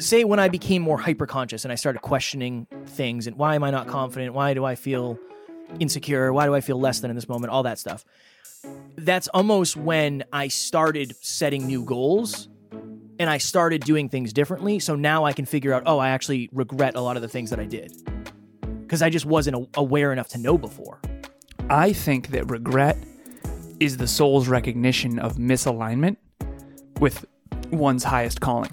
say when I became more hyperconscious and I started questioning things and why am I not confident? Why do I feel insecure? Why do I feel less than in this moment? All that stuff. That's almost when I started setting new goals and I started doing things differently. So now I can figure out, oh, I actually regret a lot of the things that I did because I just wasn't aware enough to know before. I think that regret is the soul's recognition of misalignment with one's highest calling,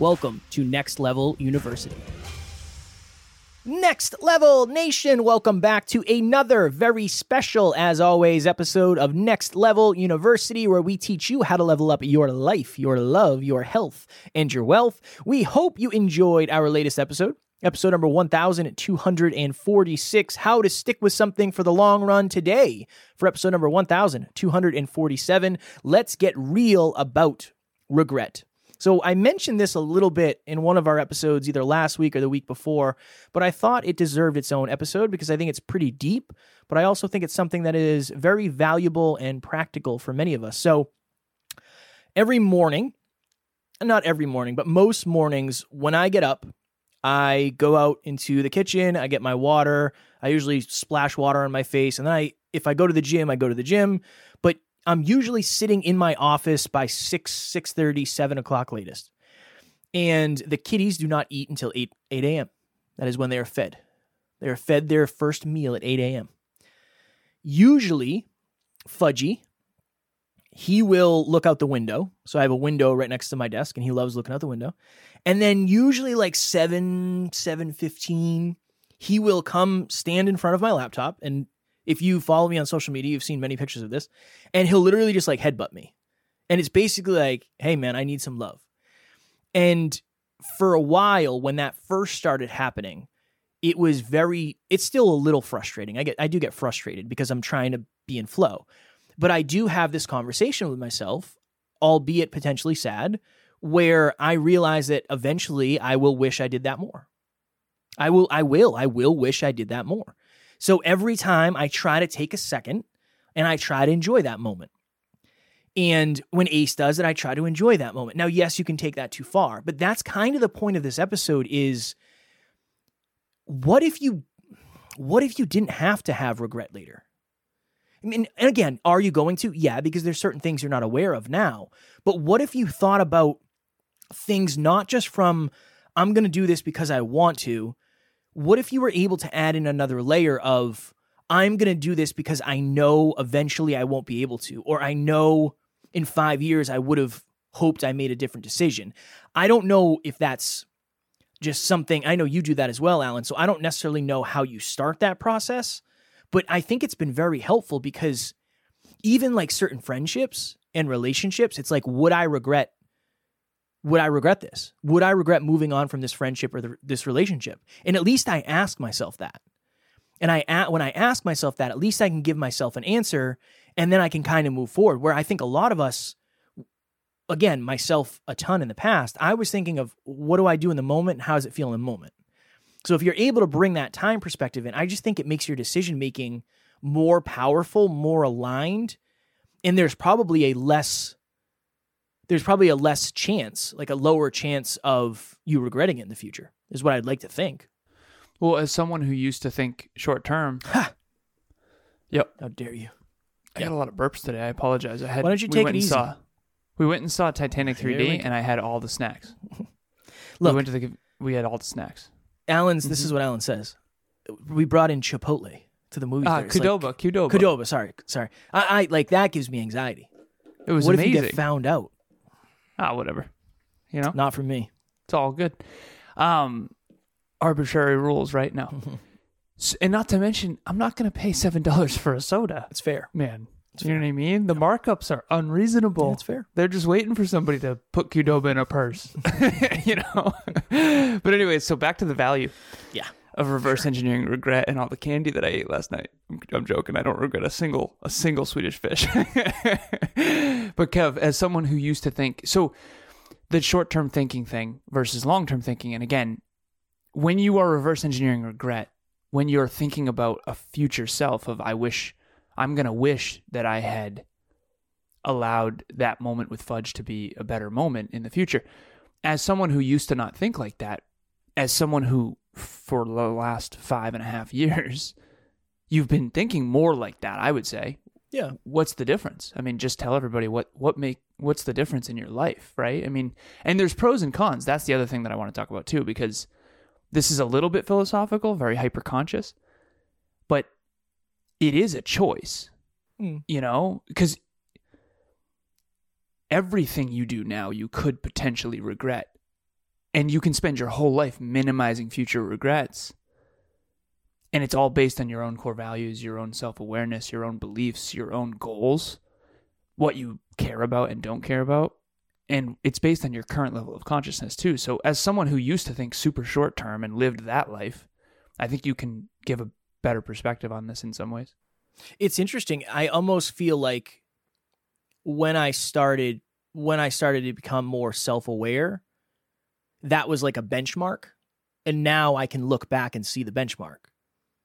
Welcome to Next Level University. Next Level Nation, welcome back to another very special, as always, episode of Next Level University, where we teach you how to level up your life, your love, your health, and your wealth. We hope you enjoyed our latest episode. Episode number 1246 How to Stick with Something for the Long Run today. For episode number 1247, let's get real about regret. So I mentioned this a little bit in one of our episodes, either last week or the week before, but I thought it deserved its own episode because I think it's pretty deep, but I also think it's something that is very valuable and practical for many of us. So every morning, not every morning, but most mornings when I get up, I go out into the kitchen, I get my water, I usually splash water on my face, and then I if I go to the gym, I go to the gym. I'm usually sitting in my office by 6, 6.30, 7 o'clock latest. And the kitties do not eat until 8, 8 a.m. That is when they are fed. They are fed their first meal at 8 a.m. Usually, Fudgy, he will look out the window. So I have a window right next to my desk, and he loves looking out the window. And then usually like 7, 7.15, he will come stand in front of my laptop and if you follow me on social media, you've seen many pictures of this. And he'll literally just like headbutt me. And it's basically like, hey, man, I need some love. And for a while, when that first started happening, it was very, it's still a little frustrating. I get, I do get frustrated because I'm trying to be in flow. But I do have this conversation with myself, albeit potentially sad, where I realize that eventually I will wish I did that more. I will, I will, I will wish I did that more. So every time I try to take a second and I try to enjoy that moment. And when Ace does it, I try to enjoy that moment. Now, yes, you can take that too far, but that's kind of the point of this episode is what if you what if you didn't have to have regret later? I mean, and again, are you going to? Yeah, because there's certain things you're not aware of now. But what if you thought about things not just from I'm going to do this because I want to, what if you were able to add in another layer of I'm going to do this because I know eventually I won't be able to, or I know in five years I would have hoped I made a different decision. I don't know if that's just something, I know you do that as well, Alan. So I don't necessarily know how you start that process, but I think it's been very helpful because even like certain friendships and relationships, it's like, would I regret would I regret this? Would I regret moving on from this friendship or the, this relationship? And at least I ask myself that. And I when I ask myself that, at least I can give myself an answer, and then I can kind of move forward. Where I think a lot of us, again, myself a ton in the past, I was thinking of what do I do in the moment, how does it feel in the moment. So if you're able to bring that time perspective in, I just think it makes your decision making more powerful, more aligned, and there's probably a less there's probably a less chance, like a lower chance of you regretting it in the future, is what I'd like to think. Well, as someone who used to think short term, Yep. How dare you? I got a lot of burps today. I apologize. I had. Why don't you we take it easy? Saw, we went and saw Titanic Here 3D, and I had all the snacks. Look. we went to the. We had all the snacks. Alan's, this Mhm. is what Alan says. We brought in Chipotle to the movie. Ah. It's like- Qdoba. Qdoba, sorry. Sorry. I, I like that gives me anxiety. It was what amazing. if you get found out? Ah, whatever. You know, Not for me. it's all good. Um, arbitrary rules, right? now, and not to mention, I'm not going to pay seven dollars for a soda, It's fair. man. You know what I mean? The markups are unreasonable. That's fair. They're just waiting for somebody to put Qdoba in a purse, you know. but anyway, so back to the value Yeah. Of reverse engineering regret and all the candy that I ate last night. I'm, I'm joking. I don't regret a single a single Swedish fish. but Kev, as someone who used to think so, the short term thinking thing versus long term thinking, and again, when you are reverse engineering regret, when you're thinking about a future self of I wish I'm gonna wish that I had allowed that moment with Fudge to be a better moment in the future. As someone who used to not think like that, as someone who for the last five and a half years, you've been thinking more like that, I would say. Yeah. What's the difference? I mean, just tell everybody what what make what's the difference in your life, right? I mean, and there's pros and cons. That's the other thing that I want to talk about too, because this is a little bit philosophical, very hyper conscious, but it is a choice, Mm. you know, because everything you do now you could potentially regret and you can spend your whole life minimizing future regrets. And it's all based on your own core values your own self-awareness your own beliefs your own goals what you care about and don't care about. And it's based on your current level of consciousness too. So as someone who used to think super short term and lived that life i think you can give a better perspective on this in some ways. It's interesting. I almost feel like when I started when I started to become more self-aware, that was like a benchmark. And now I can look back and see the benchmark.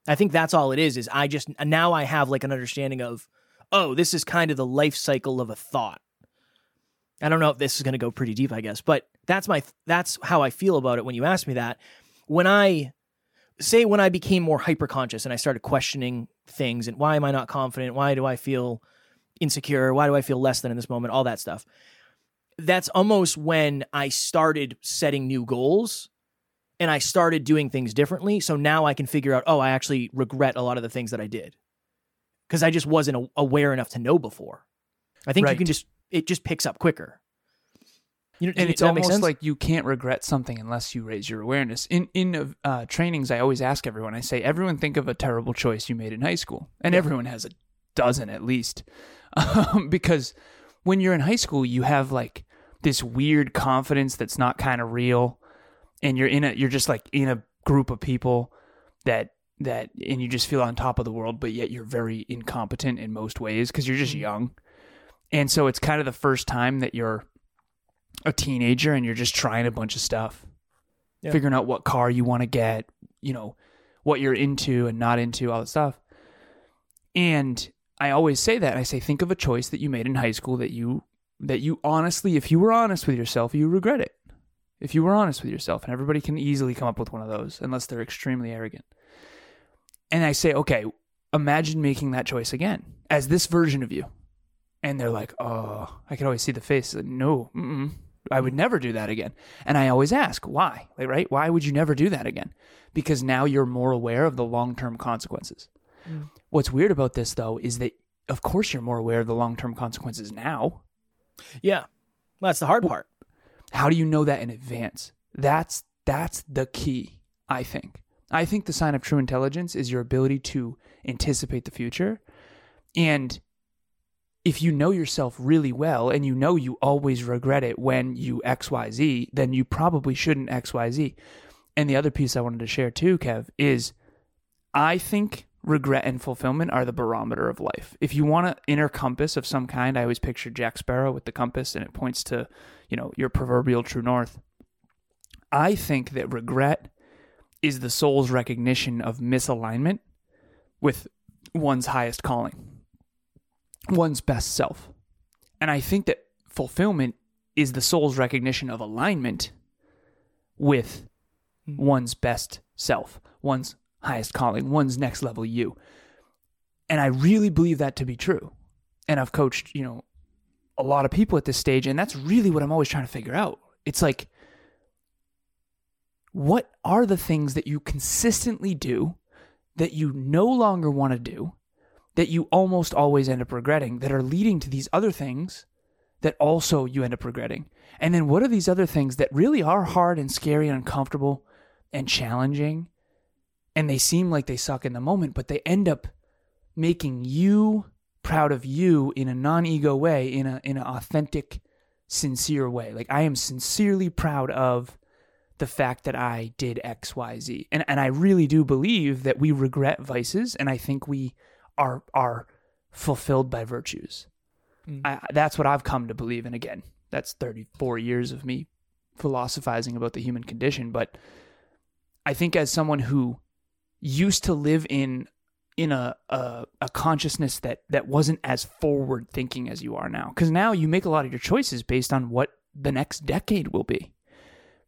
I think that's all it is is I just now I have like an understanding of oh, this is kind of the life cycle of a thought. I don't know if this is going to go pretty deep, I guess, but that's my that's how I feel about it when you ask me that. When I say when I became more hyper conscious and I started questioning things and why am I not confident? Why do I feel insecure? Why do I feel less than in this moment? All that stuff. That's almost when I started setting new goals and I started doing things differently. So now I can figure out, oh, I actually regret a lot of the things that I did because I just wasn't aware enough to know before. I think you can just, it just picks up quicker. You know, and it's almost like you can't regret something unless you raise your awareness. In in uh, trainings, I always ask everyone. I say, everyone think of a terrible choice you made in high school, and everyone has a dozen at least, um, because when you're in high school, you have like this weird confidence that's not kind of real, and you're in a you're just like in a group of people that that and you just feel on top of the world, but yet you're very incompetent in most ways because you're just mm-hmm. young, and so it's kind of the first time that you're a teenager and you're just trying a bunch of stuff, Yeah. figuring out what car you want to get, you know, what you're into and not into, all that stuff. And I always say that. I say, think of a choice that you made in high school that you that you honestly, if you were honest with yourself, you regret it. If you were honest with yourself, and everybody can easily come up with one of those unless they're extremely arrogant. And I say, okay, imagine making that choice again as this version of you. And they're like, oh, I can always see the face. Like, no, mm-mm, I would never do that again. And I always ask, why? Like, right? Why would you never do that again? Because now you're more aware of the long term consequences. Mm. What's weird about this, though, is that, of course, you're more aware of the long term consequences now. Yeah. Well, that's the hard part. How do you know that in advance? That's that's the key, I think. I think the sign of true intelligence is your ability to anticipate the future. And if you know yourself really well and you know you always regret it when you XYZ, then you probably shouldn't XYZ. And the other piece I wanted to share too, Kev, is I think regret and fulfillment are the barometer of life. If you want an inner compass of some kind, I always picture Jack Sparrow with the compass and it points to, you know, your proverbial true north. I think that regret is the soul's recognition of misalignment with one's highest calling, one's best self. And I think that fulfillment is the soul's recognition of alignment with hmm. one's best self, one's highest calling, one's next level you. And I really believe that to be true. And I've coached, you know, a lot of people at this stage, and that's really what I'm always trying to figure out. It's like, what are the things that you consistently do that you no longer want to do, that you almost always end up regretting, that are leading to these other things that also you end up regretting? And then what are these other things that really are hard and scary and uncomfortable and challenging? And they seem like they suck in the moment, but they end up making you proud of you in a non-ego way, in a in an authentic, sincere way. Like I am sincerely proud of the fact that I did X, Y, Z. And and I really do believe that we regret vices and I think we are are fulfilled by virtues. Mm. I, that's what I've come to believe. And again, that's 34 years of me philosophizing about the human condition. But I think as someone who used to live in in a, a, a consciousness that that wasn't as forward thinking as you are now, because now you make a lot of your choices based on what the next decade will be,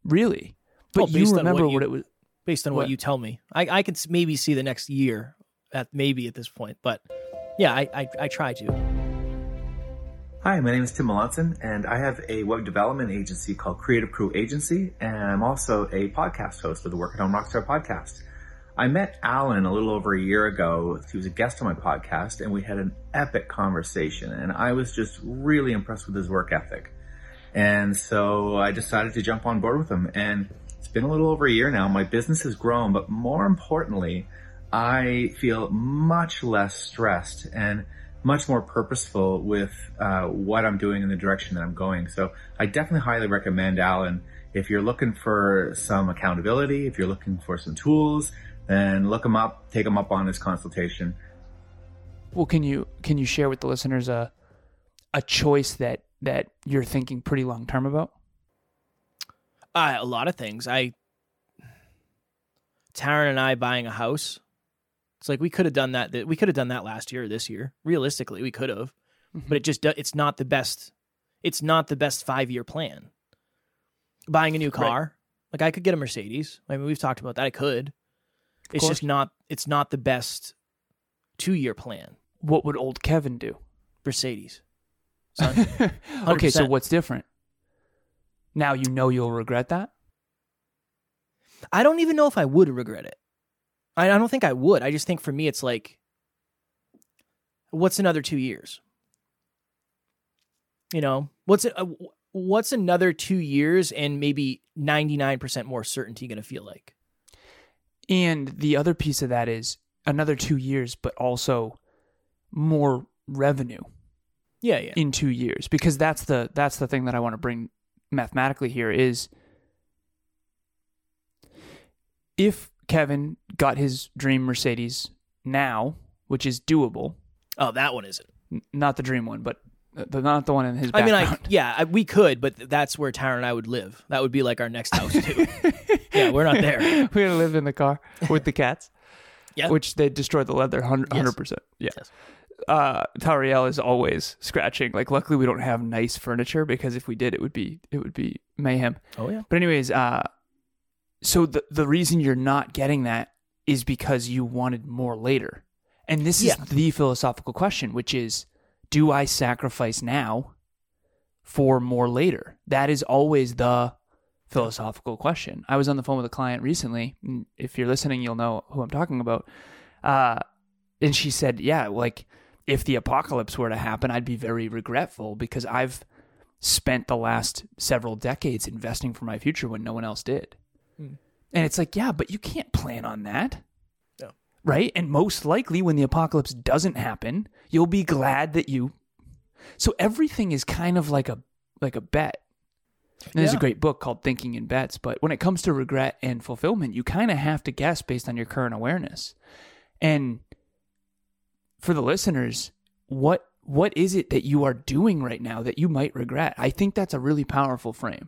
really. But Well, you remember what what, it was. based on What? what you tell me. I, I could maybe see the next year at maybe at this point, but yeah, I, I, I try to. Hi, my name is Tim Melanson, and I have a web development agency called Creative Crew Agency, and I'm also a podcast host of the Work at Home Rockstar podcast. I met Alan a little over a year ago. He was a guest on my podcast, and we had an epic conversation, and I was just really impressed with his work ethic. And so I decided to jump on board with him, and it's been a little over a year now. My business has grown, but more importantly, I feel much less stressed and much more purposeful with uh, what I'm doing and the direction that I'm going. So I definitely highly recommend Alan. If you're looking for some accountability, if you're looking for some tools, then look him up, take him up on his consultation. Well, can you can you share with the listeners a a choice that that you're thinking pretty long term about? Uh, a lot of things. I, Taryn and I buying a house. It's like we could have done that. that- We could have done that last year or this year. Realistically, we could have, but it just it's not the best. It's not the best five year plan. Buying a new car, like I could get a Mercedes. I mean, we've talked about that. I could. It's course. just not. It's not the best two year plan. What would old Kevin do? Mercedes. Okay, so what's different? Now you know you'll regret that. I don't even know if I would regret it. I, I don't think I would. I just think for me, it's like, what's another two years? You know, what's it? Uh, what's another two years and maybe ninety nine percent more certainty going to feel like? And the other piece of that is another two years, but also more revenue Yeah, yeah, in two years because that's the that's the thing that I want to bring mathematically here is if Kevin got his dream Mercedes now, which is doable, Oh, that one isn't. n- not the dream one, but the, not the one in his. I mean, I yeah, I, we could, but that's where Taryn and I would live. That would be like our next house too. yeah, we're not there. We're gonna live in the car with the cats. Yeah. Which they destroy the leather hundred percent. Yeah. Yes. Uh Tariel is always scratching. Like luckily we don't have nice furniture because if we did it would be it would be mayhem. Oh yeah, But anyways, uh so the the reason you're not getting that is because you wanted more later. And this is Yeah. the philosophical question, which is do I sacrifice now for more later? That is always the philosophical question. I was on the phone with a client recently. If you're listening, you'll know who I'm talking about. Uh, and she said, "Yeah, like if the apocalypse were to happen, I'd be very regretful because I've spent the last several decades investing for my future when no one else did." Hmm. And it's like, yeah, but you can't plan on that. Right? And most likely when the apocalypse doesn't happen, you'll be glad that you So everything is kind of like a like a bet. And there's a great book called Thinking in Bets, but when it comes to regret and fulfillment, you kind of have to guess based on your current awareness. And for the listeners, what what is it that you are doing right now that you might regret? I think that's a really powerful frame.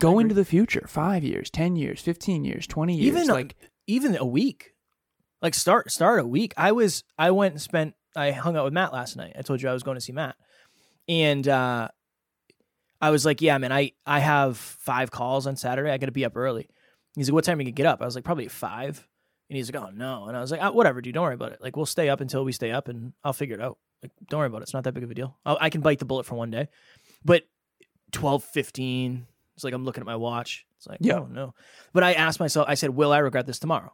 Go into the future, 5 years, 10 years, 15 years, 20 years. even like even a week like start start a week. I was i went and spent i hung out with matt last night. I told you i was going to see matt. And uh i was like yeah man i i have five calls on saturday. I gotta be up early. He's like what time are you gonna get up? I was like probably five. And he's like oh no. And i was like oh, whatever dude. Don't worry about it. Like we'll stay up until we stay up and i'll figure it out. Like don't worry about it. It's not that big of a deal. I'll, i can bite the bullet for one day. But 12 15 it's like i'm looking at my watch. It's like Yeah. oh no. But I asked myself, I said, will I regret this tomorrow?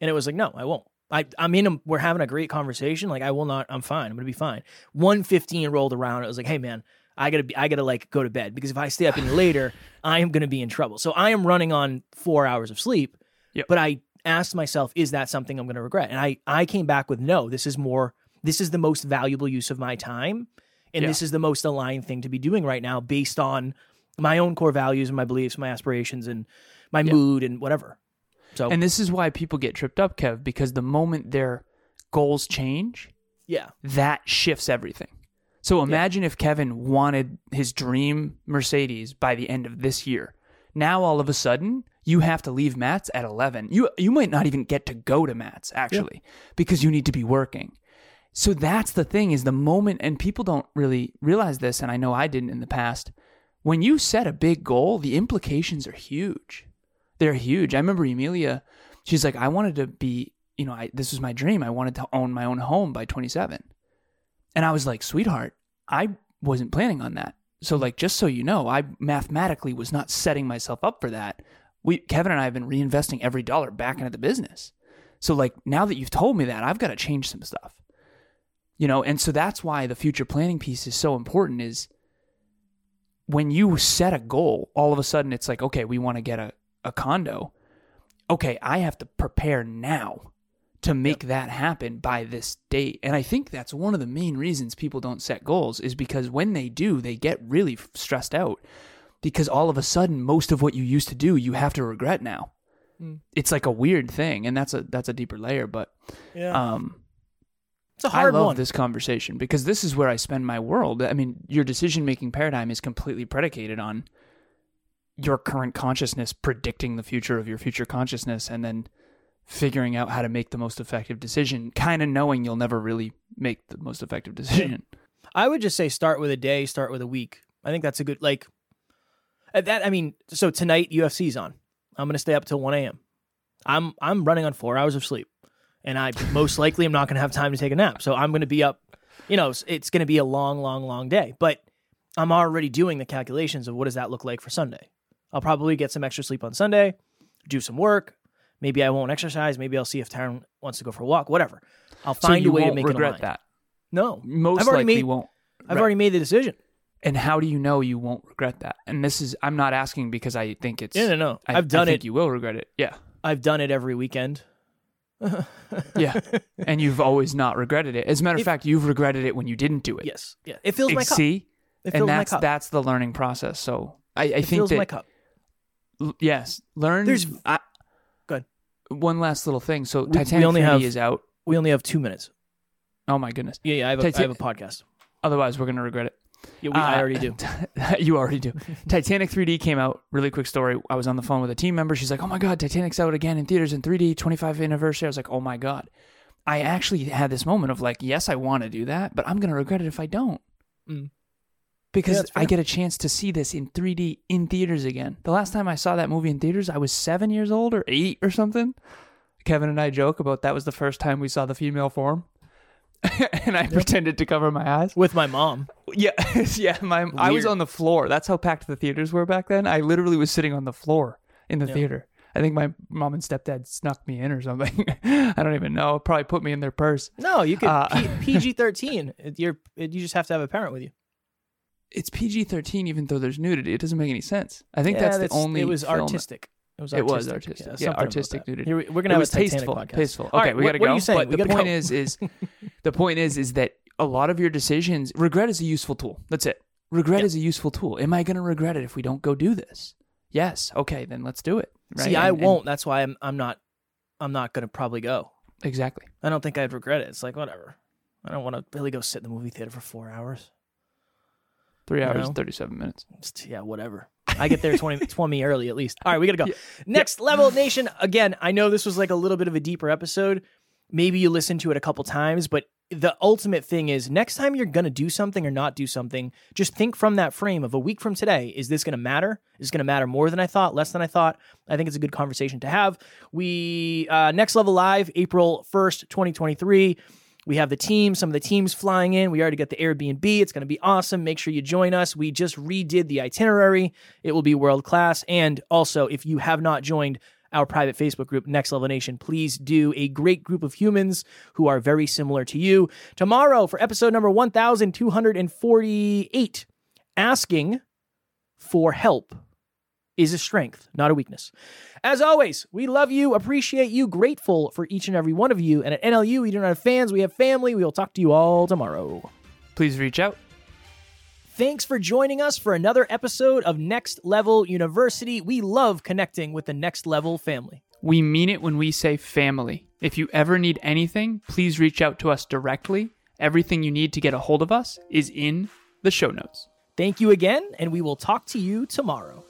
And it was like, no, I won't. I, I'm in, a, we're having a great conversation. Like, I will not, I'm fine. I'm going to be fine. 115 rolled around. It was like, hey, man, I got to be, I got to like go to bed because if I stay up any later, I am going to be in trouble. So I am running on four hours of sleep. Yep. But I asked myself, is that something I'm going to regret? And I, I came back with no, this is more, this is the most valuable use of my time and Yeah. this is the most aligned thing to be doing right now based on my own core values and my beliefs, my aspirations and my mood and whatever. So And this is why people get tripped up, Kev, because the moment their goals change, yeah. that shifts everything. So imagine if Kevin wanted his dream Mercedes by the end of this year. Now all of a sudden, you have to leave Matt's at 11. You you might not even get to go to Matt's actually because you need to be working. So that's the thing is the moment and people don't really realize this and I know I didn't in the past. When you set a big goal, the implications are huge. They're huge. I remember Emilia, she's like I wanted to be, you know, I, this was my dream. I wanted to own my own home by 27. And I was like, sweetheart, I wasn't planning on that. So like just so you know, I mathematically was not setting myself up for that. We Kevin and I have been reinvesting every dollar back into the business. So like now that you've told me that, I've got to change some stuff. You know, and so that's why the future planning piece is so important is when you set a goal, all of a sudden it's like, okay, we want to get a, a condo. Okay, I have to prepare now to make that happen by this date. And I think that's one of the main reasons people don't set goals is because when they do, they get really stressed out because all of a sudden most of what you used to do, you have to regret now. It's like a weird thing and that's a that's a deeper layer, but Yeah. um it's a hard I love one. this conversation because this is where I spend my world. I mean, your decision making paradigm is completely predicated on your current consciousness predicting the future of your future consciousness and then figuring out how to make the most effective decision, kind of knowing you'll never really make the most effective decision. I would just say start with a day, start with a week. I think that's a good like uh, that. I mean, so tonight UFC's on. I'm gonna stay up till 1 a.m. I'm I'm running on four hours of sleep, and I most likely am not gonna have time to take a nap. So I'm gonna be up. You know, it's- it's gonna be a long, long, long day. But I'm already doing the calculations of what does that look like for Sunday. I'll probably get some extra sleep on Sunday, do some work. Maybe I won't exercise. Maybe I'll see if Taryn wants to go for a walk. Whatever. I'll find you a way to make it regret align. that. No, Most I've already likely made. won't. I've already made the decision. And how do you know you won't regret that? And this is I'm not asking because I think it's No, no, no. I, I've done I think it. You will regret it. Yeah. I've done it every weekend. Yeah. and you've always not regretted it. As a matter of If- fact, you've regretted it when you didn't do it. Yes. Yeah. It fills my cup. See? It and that's that's the learning process. So I, I it think that my cup. L- yes, learn. There's- I, Go ahead. One last little thing. So we Titanic only 3D have- is out. We only have two minutes. Oh my goodness. Yeah, yeah. I have a, I Titan- have a podcast. Otherwise, we're gonna regret it. Yeah, we, I Uh, already do. you already do. Titanic 3D came out. Really quick story. I was on the phone with a team member. She's like, "Oh my god, Titanic's out again in theaters in 3D, 25th anniversary." I was like, "Oh my god." I actually had this moment of like, "Yes, I want to do that, but I'm gonna regret it if I don't." Mm. Because Yeah, I get a chance to see this in 3D in theaters again. The last time I saw that movie in theaters, I was seven years old or eight or something. Kevin and I joke about that was the first time we saw the female form. and I pretended to cover my eyes. With my mom. Yeah, yeah. My I was on the floor. That's how packed the theaters were back then. I literally was sitting on the floor in the Yeah. theater. I think my mom and stepdad snuck me in or something. I don't even know. Probably put me in their purse. No, you could Uh, P- PG thirteen. You're you just have to have a parent with you. It's PG thirteen, even though there's nudity. It doesn't make any sense. I think Yeah, that's, the only. It was artistic. It was It artistic. was artistic. Yeah, about artistic nudity. Here we, we're gonna have was a tasteful. podcast. Tasteful. Okay, right, we gotta what go. are you saying? But We the point go. is, is the point is, is that a lot of your decisions, regret is a useful tool. That's it. Regret Yeah. is a useful tool. Am I going to regret it if we don't go do this? Yes. Okay, then let's do it. Right? See, I And- and- won't. That's why I'm I'm not I'm not gonna probably go. exactly. I don't think I'd regret it. It's like whatever. I don't want to really go sit in the movie theater for four hours. Three hours, know? and thirty-seven minutes. Yeah, whatever. I get there 20, 20 early at least. All right, we got to go. Yeah. Next level nation. Again, I know this was like a little bit of a deeper episode. Maybe you listened to it a couple times, but the ultimate thing is next time you're going to do something or not do something, just think from that frame of a week from today. Is this going to matter? Is it going to matter more than I thought, less than I thought? I think it's a good conversation to have. We, uh, Next Level Live, April 1st, 2023. We have the team, some of the teams flying in. We already got the Airbnb. It's going to be awesome. Make sure you join us. We just redid the itinerary. It will be world class. And also, if you have not joined our private Facebook group, Next Level Nation, please do. A great group of humans who are very similar to you. Tomorrow, for episode number 1248, asking for help is a strength, not a weakness. As always, we love you, appreciate you, grateful for each and every one of you. And at NLU, we don't have fans, we have family. We will talk to you all tomorrow. Please reach out. Thanks for joining us for another episode of Next Level University. We love connecting with the Next Level family. We mean it when we say family. If you ever need anything, please reach out to us directly. Everything you need to get a hold of us is in the show notes. Thank you again, and we will talk to you tomorrow.